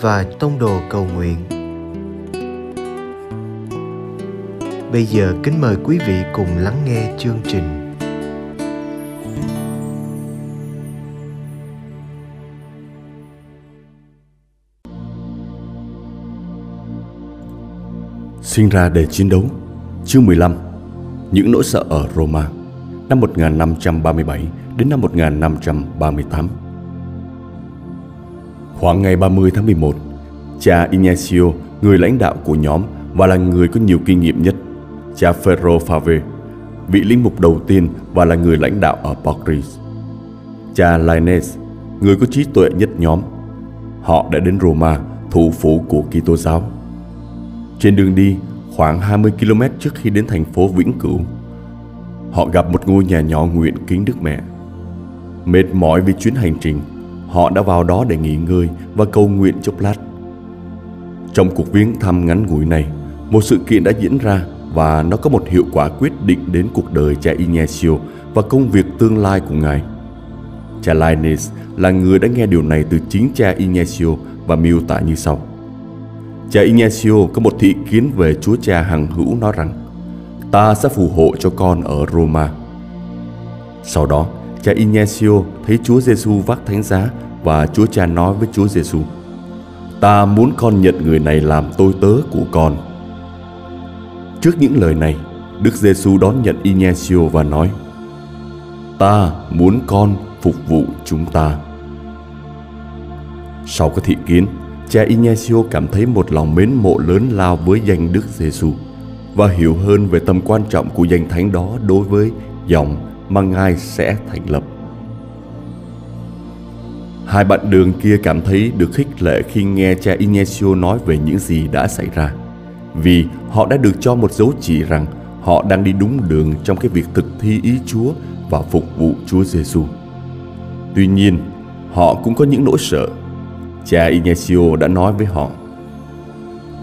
và Tông Đồ Cầu Nguyện. Bây giờ kính mời quý vị cùng lắng nghe chương trình. Sinh ra để chiến đấu, Chương 15 Những nỗi sợ ở Roma, Năm 1537 đến năm 1538 Khoảng ngày 30 tháng 11 Cha Ignacio, người lãnh đạo của nhóm và là người có nhiều kinh nghiệm nhất Cha Ferro Fave, vị linh mục đầu tiên và là người lãnh đạo ở Paris Cha Lainez, người có trí tuệ nhất nhóm Họ đã đến Roma, thủ phủ của Kitô giáo trên đường đi, khoảng 20 km trước khi đến thành phố Vĩnh Cửu, họ gặp một ngôi nhà nhỏ nguyện kính Đức Mẹ. Mệt mỏi vì chuyến hành trình, họ đã vào đó để nghỉ ngơi và cầu nguyện chốc lát. Trong cuộc viếng thăm ngắn ngủi này, một sự kiện đã diễn ra và nó có một hiệu quả quyết định đến cuộc đời cha Ignacio và công việc tương lai của ngài. Cha Linus là người đã nghe điều này từ chính cha Ignacio và miêu tả như sau. Cha Ignacio có một thị kiến về Chúa Cha hằng hữu nói rằng Ta sẽ phù hộ cho con ở Roma. Sau đó, cha Ignacio thấy Chúa Giêsu vác thánh giá và Chúa Cha nói với Chúa Giêsu: Ta muốn con nhận người này làm tôi tớ của con. Trước những lời này, Đức Giêsu đón nhận Ignacio và nói: Ta muốn con phục vụ chúng ta. Sau cái thị kiến, cha Ignacio cảm thấy một lòng mến mộ lớn lao với danh Đức Giêsu và hiểu hơn về tầm quan trọng của danh thánh đó đối với dòng mà Ngài sẽ thành lập. Hai bạn đường kia cảm thấy được khích lệ khi nghe cha Inesio nói về những gì đã xảy ra, vì họ đã được cho một dấu chỉ rằng họ đang đi đúng đường trong cái việc thực thi ý Chúa và phục vụ Chúa Giêsu. Tuy nhiên, họ cũng có những nỗi sợ Cha Inesio đã nói với họ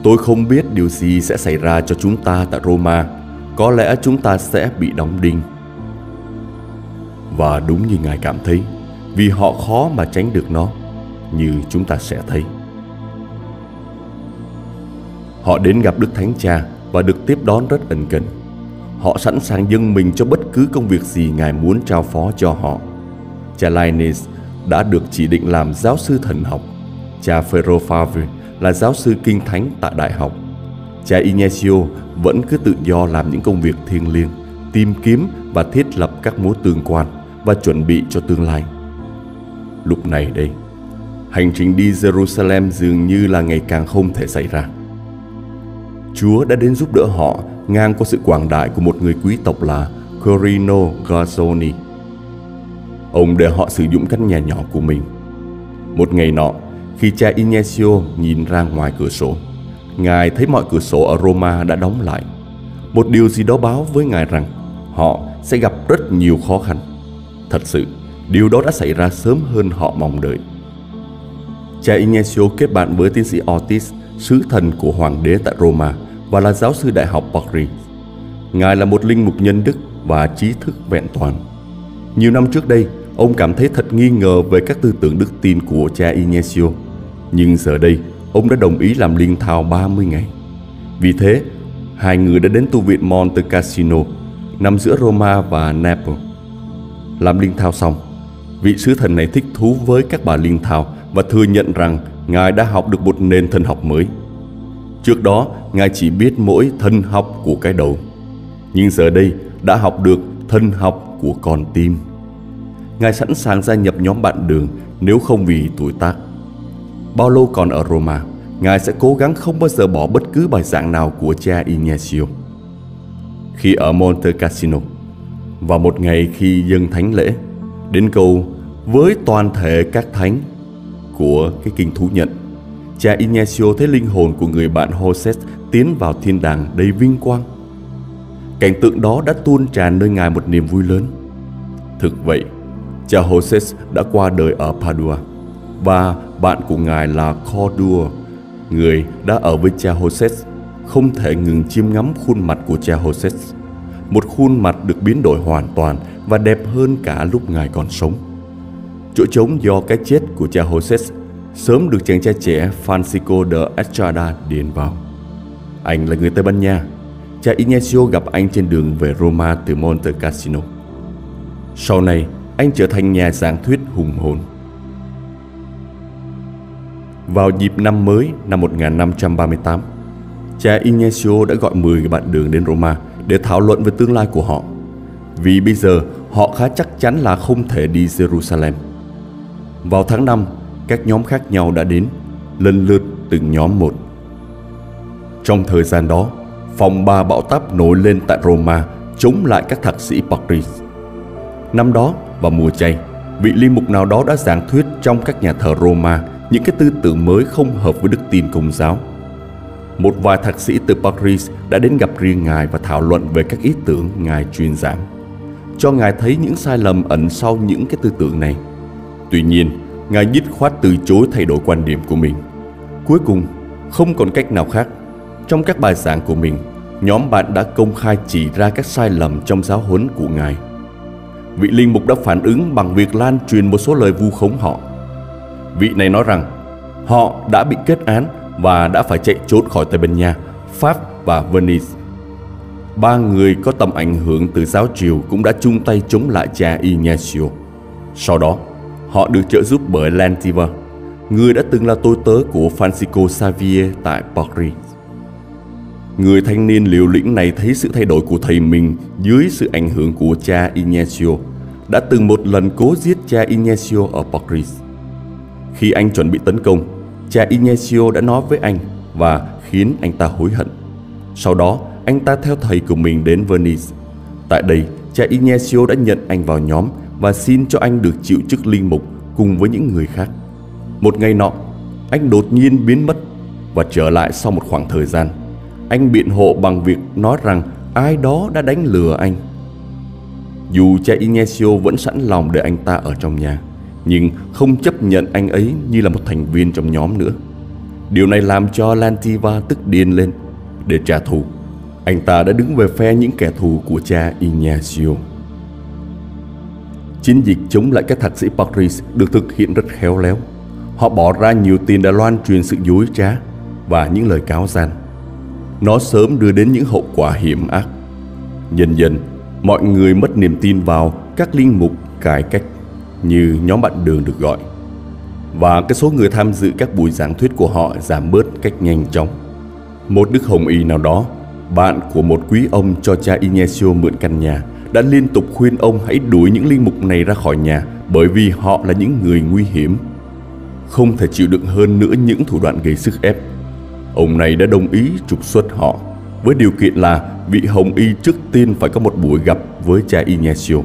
Tôi không biết điều gì sẽ xảy ra cho chúng ta tại Roma Có lẽ chúng ta sẽ bị đóng đinh và đúng như Ngài cảm thấy Vì họ khó mà tránh được nó Như chúng ta sẽ thấy. Họ đến gặp Đức Thánh Cha Và được tiếp đón rất ân cần. Họ sẵn sàng dâng mình cho bất cứ công việc gì Ngài muốn trao phó cho họ. Cha Linus đã được chỉ định làm giáo sư thần học. Cha Ferro Favre là giáo sư kinh thánh tại đại học. Cha Ignacio vẫn cứ tự do làm những công việc thiêng liêng, tìm kiếm và thiết lập các mối tương quan và chuẩn bị cho tương lai. Lúc này đây, hành trình đi Jerusalem dường như là ngày càng không thể xảy ra. Chúa đã đến giúp đỡ họ ngang qua sự quảng đại của một người quý tộc là Corino Garzoni. Ông để họ sử dụng căn nhà nhỏ của mình. Một ngày nọ, khi cha Ignacio nhìn ra ngoài cửa sổ, Ngài thấy mọi cửa sổ ở Roma đã đóng lại. Một điều gì đó báo với Ngài rằng họ sẽ gặp rất nhiều khó khăn. Thật sự, điều đó đã xảy ra sớm hơn họ mong đợi. Cha Ignacio kết bạn với tiến sĩ Ortiz, sứ thần của hoàng đế tại Roma và là giáo sư đại học Paris. Ngài là một linh mục nhân đức và trí thức vẹn toàn. Nhiều năm trước đây, ông cảm thấy thật nghi ngờ về các tư tưởng đức tin của cha Ignacio nhưng giờ đây, ông đã đồng ý làm liên thao 30 ngày. Vì thế, hai người đã đến tu viện Monte Cassino, nằm giữa Roma và Naples. Làm liên thao xong, vị sứ thần này thích thú với các bà liên thao và thừa nhận rằng Ngài đã học được một nền thần học mới. Trước đó, Ngài chỉ biết mỗi thân học của cái đầu. Nhưng giờ đây đã học được thân học của con tim. Ngài sẵn sàng gia nhập nhóm bạn đường nếu không vì tuổi tác Bao lâu còn ở Roma, Ngài sẽ cố gắng không bao giờ bỏ bất cứ bài giảng nào của cha Ignacio. Khi ở Monte Cassino, vào một ngày khi dân thánh lễ, đến câu với toàn thể các thánh của cái kinh thú nhận, cha Ignacio thấy linh hồn của người bạn Jose tiến vào thiên đàng đầy vinh quang. Cảnh tượng đó đã tuôn tràn nơi ngài một niềm vui lớn. Thực vậy, cha Jose đã qua đời ở Padua và bạn của ngài là Cordua, người đã ở với cha Jose, không thể ngừng chiêm ngắm khuôn mặt của cha Jose. Một khuôn mặt được biến đổi hoàn toàn và đẹp hơn cả lúc ngài còn sống. Chỗ trống do cái chết của cha Jose sớm được chàng trai trẻ Francisco de Estrada điền vào. Anh là người Tây Ban Nha. Cha Ignacio gặp anh trên đường về Roma từ Monte Cassino. Sau này, anh trở thành nhà giảng thuyết hùng hồn. Vào dịp năm mới năm 1538, cha Ignacio đã gọi 10 bạn đường đến Roma để thảo luận về tương lai của họ. Vì bây giờ họ khá chắc chắn là không thể đi Jerusalem. Vào tháng 5, các nhóm khác nhau đã đến, lần lượt từng nhóm một. Trong thời gian đó, phòng ba bão táp nổi lên tại Roma chống lại các thạc sĩ Paris. Năm đó, vào mùa chay, vị linh mục nào đó đã giảng thuyết trong các nhà thờ Roma những cái tư tưởng mới không hợp với đức tin công giáo. Một vài thạc sĩ từ Paris đã đến gặp riêng Ngài và thảo luận về các ý tưởng Ngài truyền giảng. Cho Ngài thấy những sai lầm ẩn sau những cái tư tưởng này. Tuy nhiên, Ngài dứt khoát từ chối thay đổi quan điểm của mình. Cuối cùng, không còn cách nào khác. Trong các bài giảng của mình, nhóm bạn đã công khai chỉ ra các sai lầm trong giáo huấn của Ngài. Vị linh mục đã phản ứng bằng việc lan truyền một số lời vu khống họ. Vị này nói rằng họ đã bị kết án và đã phải chạy trốn khỏi Tây Ban Nha, Pháp và Venice. Ba người có tầm ảnh hưởng từ giáo triều cũng đã chung tay chống lại cha Ignacio. Sau đó, Họ được trợ giúp bởi Lantiva, người đã từng là tôi tớ của Francisco Xavier tại Paris. Người thanh niên liều lĩnh này thấy sự thay đổi của thầy mình dưới sự ảnh hưởng của cha Ignacio, đã từng một lần cố giết cha Ignacio ở Paris. Khi anh chuẩn bị tấn công, cha Inesio đã nói với anh và khiến anh ta hối hận. Sau đó, anh ta theo thầy của mình đến Venice. Tại đây, cha Inesio đã nhận anh vào nhóm và xin cho anh được chịu chức linh mục cùng với những người khác. Một ngày nọ, anh đột nhiên biến mất và trở lại sau một khoảng thời gian. Anh biện hộ bằng việc nói rằng ai đó đã đánh lừa anh. Dù cha Inesio vẫn sẵn lòng để anh ta ở trong nhà, nhưng không chấp nhận anh ấy như là một thành viên trong nhóm nữa. Điều này làm cho Lantiva tức điên lên. Để trả thù, anh ta đã đứng về phe những kẻ thù của cha Ignacio. Chiến dịch chống lại các thạc sĩ Paris được thực hiện rất khéo léo. Họ bỏ ra nhiều tiền để loan truyền sự dối trá và những lời cáo gian. Nó sớm đưa đến những hậu quả hiểm ác. Dần dần, mọi người mất niềm tin vào các linh mục cải cách như nhóm bạn đường được gọi. Và cái số người tham dự các buổi giảng thuyết của họ giảm bớt cách nhanh chóng. Một đức hồng y nào đó, bạn của một quý ông cho cha Ignacio mượn căn nhà đã liên tục khuyên ông hãy đuổi những linh mục này ra khỏi nhà bởi vì họ là những người nguy hiểm. Không thể chịu đựng hơn nữa những thủ đoạn gây sức ép. Ông này đã đồng ý trục xuất họ với điều kiện là vị Hồng Y trước tiên phải có một buổi gặp với cha Ignacio.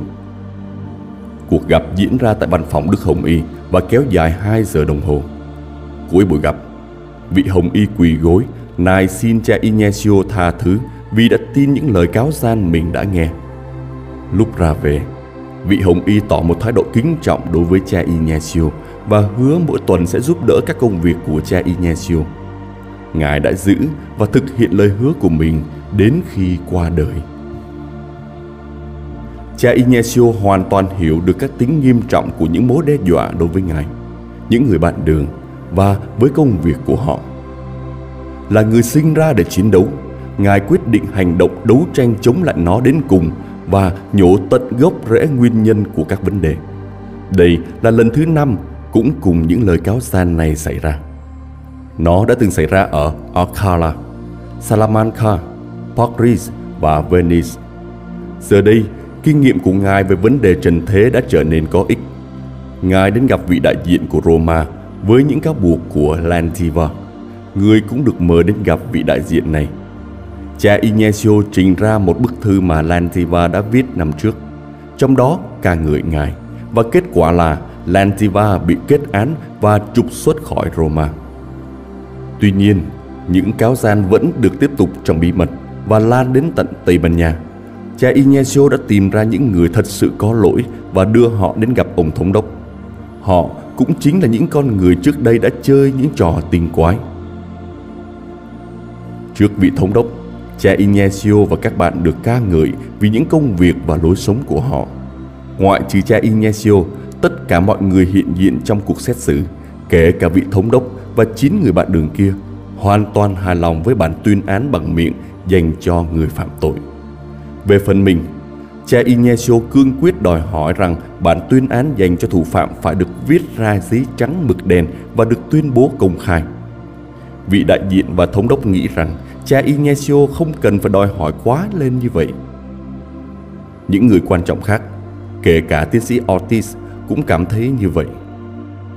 Cuộc gặp diễn ra tại văn phòng Đức Hồng Y và kéo dài 2 giờ đồng hồ. Cuối buổi gặp, vị Hồng Y quỳ gối, nài xin cha Ignacio tha thứ vì đã tin những lời cáo gian mình đã nghe. Lúc ra về, vị Hồng Y tỏ một thái độ kính trọng đối với cha Ignacio và hứa mỗi tuần sẽ giúp đỡ các công việc của cha Ignacio. Ngài đã giữ và thực hiện lời hứa của mình đến khi qua đời. Cha Ignacio hoàn toàn hiểu được các tính nghiêm trọng của những mối đe dọa đối với Ngài, những người bạn đường và với công việc của họ. Là người sinh ra để chiến đấu, Ngài quyết định hành động đấu tranh chống lại nó đến cùng và nhổ tận gốc rễ nguyên nhân của các vấn đề. Đây là lần thứ năm cũng cùng những lời cáo gian này xảy ra. Nó đã từng xảy ra ở Alcala, Salamanca, Paris và Venice. Giờ đây, kinh nghiệm của Ngài về vấn đề trần thế đã trở nên có ích. Ngài đến gặp vị đại diện của Roma với những cáo buộc của Lantiva. Người cũng được mời đến gặp vị đại diện này cha Ignacio trình ra một bức thư mà Lantiva đã viết năm trước, trong đó ca ngợi ngài, và kết quả là Lantiva bị kết án và trục xuất khỏi Roma. Tuy nhiên, những cáo gian vẫn được tiếp tục trong bí mật và lan đến tận Tây Ban Nha. Cha Ignacio đã tìm ra những người thật sự có lỗi và đưa họ đến gặp ông thống đốc. Họ cũng chính là những con người trước đây đã chơi những trò tinh quái. Trước vị thống đốc, cha Ignacio và các bạn được ca ngợi vì những công việc và lối sống của họ. Ngoại trừ cha Ignacio, tất cả mọi người hiện diện trong cuộc xét xử, kể cả vị thống đốc và chín người bạn đường kia, hoàn toàn hài lòng với bản tuyên án bằng miệng dành cho người phạm tội. Về phần mình, cha Ignacio cương quyết đòi hỏi rằng bản tuyên án dành cho thủ phạm phải được viết ra giấy trắng mực đen và được tuyên bố công khai. Vị đại diện và thống đốc nghĩ rằng cha Ignacio không cần phải đòi hỏi quá lên như vậy. Những người quan trọng khác, kể cả tiến sĩ Ortiz cũng cảm thấy như vậy.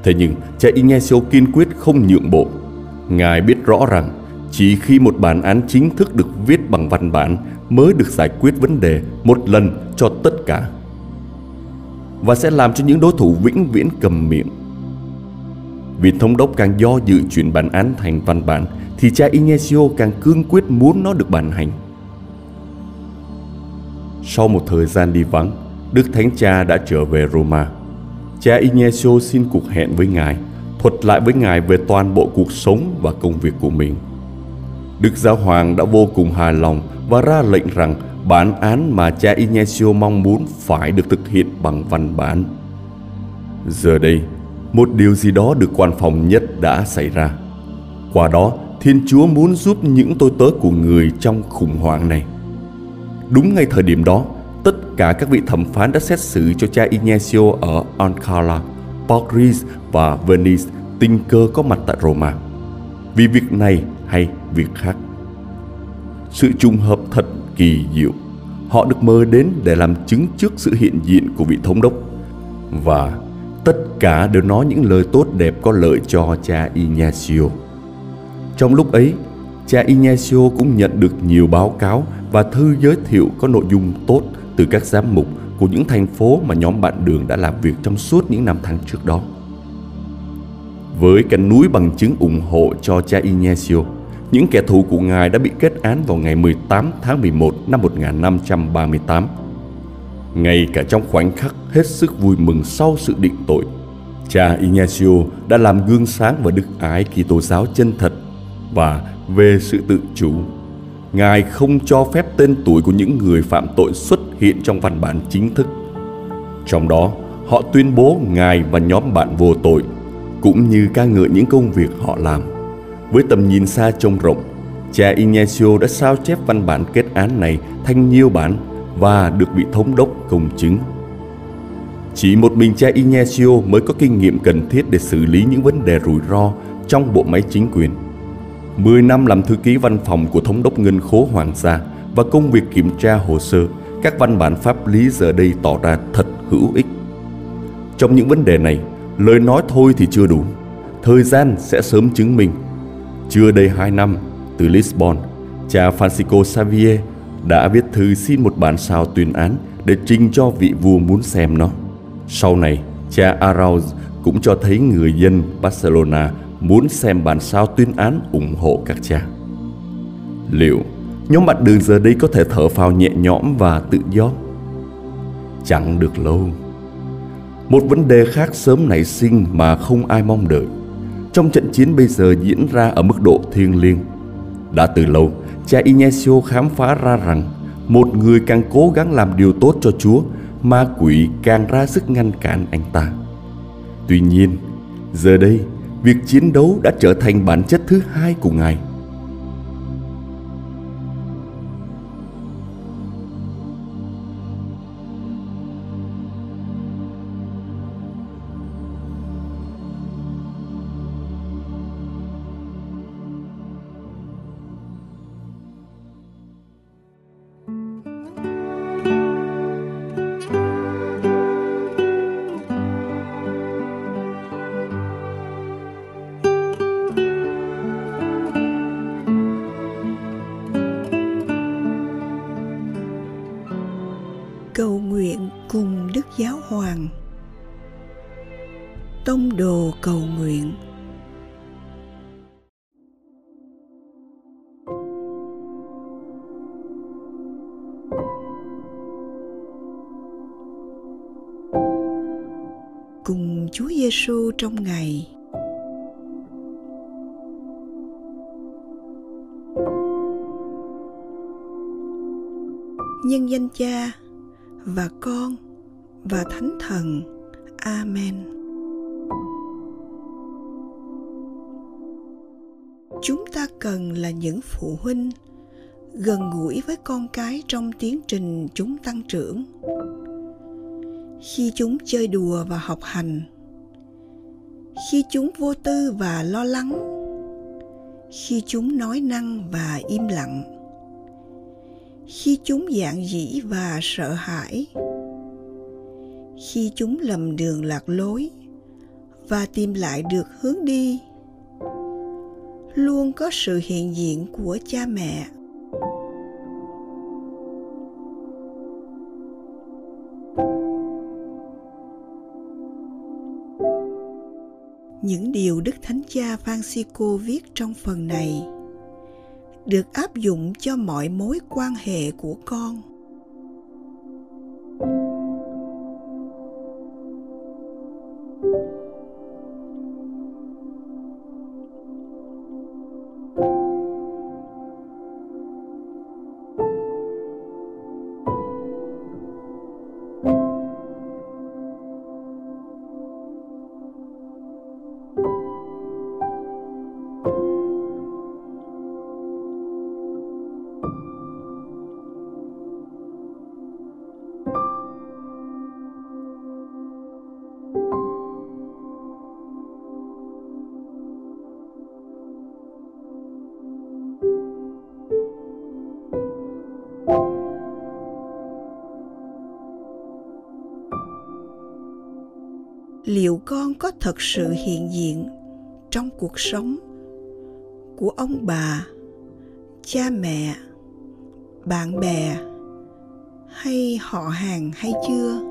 Thế nhưng cha Ignacio kiên quyết không nhượng bộ. Ngài biết rõ rằng chỉ khi một bản án chính thức được viết bằng văn bản mới được giải quyết vấn đề một lần cho tất cả và sẽ làm cho những đối thủ vĩnh viễn cầm miệng. Vì thống đốc càng do dự chuyển bản án thành văn bản thì cha Ignacio càng cương quyết muốn nó được bàn hành. Sau một thời gian đi vắng, Đức Thánh Cha đã trở về Roma. Cha Ignacio xin cuộc hẹn với Ngài, thuật lại với Ngài về toàn bộ cuộc sống và công việc của mình. Đức Giáo Hoàng đã vô cùng hài lòng và ra lệnh rằng bản án mà cha Ignacio mong muốn phải được thực hiện bằng văn bản. Giờ đây, một điều gì đó được quan phòng nhất đã xảy ra. Qua đó, Thiên Chúa muốn giúp những tôi tớ của người trong khủng hoảng này. Đúng ngay thời điểm đó, tất cả các vị thẩm phán đã xét xử cho cha Ignacio ở Ankara, Paris và Venice tình cờ có mặt tại Roma. Vì việc này hay việc khác. Sự trùng hợp thật kỳ diệu. Họ được mời đến để làm chứng trước sự hiện diện của vị thống đốc. Và tất cả đều nói những lời tốt đẹp có lợi cho cha Ignacio. Trong lúc ấy, cha Ignacio cũng nhận được nhiều báo cáo và thư giới thiệu có nội dung tốt từ các giám mục của những thành phố mà nhóm bạn đường đã làm việc trong suốt những năm tháng trước đó. Với cả núi bằng chứng ủng hộ cho cha Ignacio, những kẻ thù của Ngài đã bị kết án vào ngày 18 tháng 11 năm 1538. Ngay cả trong khoảnh khắc hết sức vui mừng sau sự định tội, cha Ignacio đã làm gương sáng và đức ái Kitô giáo chân thật và về sự tự chủ. Ngài không cho phép tên tuổi của những người phạm tội xuất hiện trong văn bản chính thức. Trong đó, họ tuyên bố Ngài và nhóm bạn vô tội, cũng như ca ngợi những công việc họ làm. Với tầm nhìn xa trông rộng, cha Ignacio đã sao chép văn bản kết án này thành nhiều bản và được vị thống đốc công chứng. Chỉ một mình cha Ignacio mới có kinh nghiệm cần thiết để xử lý những vấn đề rủi ro trong bộ máy chính quyền. 10 năm làm thư ký văn phòng của thống đốc ngân khố hoàng gia và công việc kiểm tra hồ sơ, các văn bản pháp lý giờ đây tỏ ra thật hữu ích. Trong những vấn đề này, lời nói thôi thì chưa đủ. Thời gian sẽ sớm chứng minh. Chưa đầy 2 năm, từ Lisbon, cha Francisco Xavier đã viết thư xin một bản sao tuyên án để trình cho vị vua muốn xem nó. Sau này, cha Arauz cũng cho thấy người dân Barcelona muốn xem bản sao tuyên án ủng hộ các cha. Liệu nhóm bạn đường giờ đây có thể thở phào nhẹ nhõm và tự do? Chẳng được lâu. Một vấn đề khác sớm nảy sinh mà không ai mong đợi. Trong trận chiến bây giờ diễn ra ở mức độ thiêng liêng. Đã từ lâu, cha Ignacio khám phá ra rằng một người càng cố gắng làm điều tốt cho Chúa, ma quỷ càng ra sức ngăn cản anh ta. Tuy nhiên, giờ đây việc chiến đấu đã trở thành bản chất thứ hai của ngài Giêsu trong ngày. Nhân danh Cha và Con và Thánh Thần. Amen. Chúng ta cần là những phụ huynh gần gũi với con cái trong tiến trình chúng tăng trưởng khi chúng chơi đùa và học hành khi chúng vô tư và lo lắng, khi chúng nói năng và im lặng, khi chúng giản dĩ và sợ hãi, khi chúng lầm đường lạc lối và tìm lại được hướng đi, luôn có sự hiện diện của cha mẹ. Những điều Đức Thánh Cha Francisco viết trong phần này được áp dụng cho mọi mối quan hệ của con. Liệu con có thật sự hiện diện trong cuộc sống của ông bà, cha mẹ, bạn bè hay họ hàng hay chưa?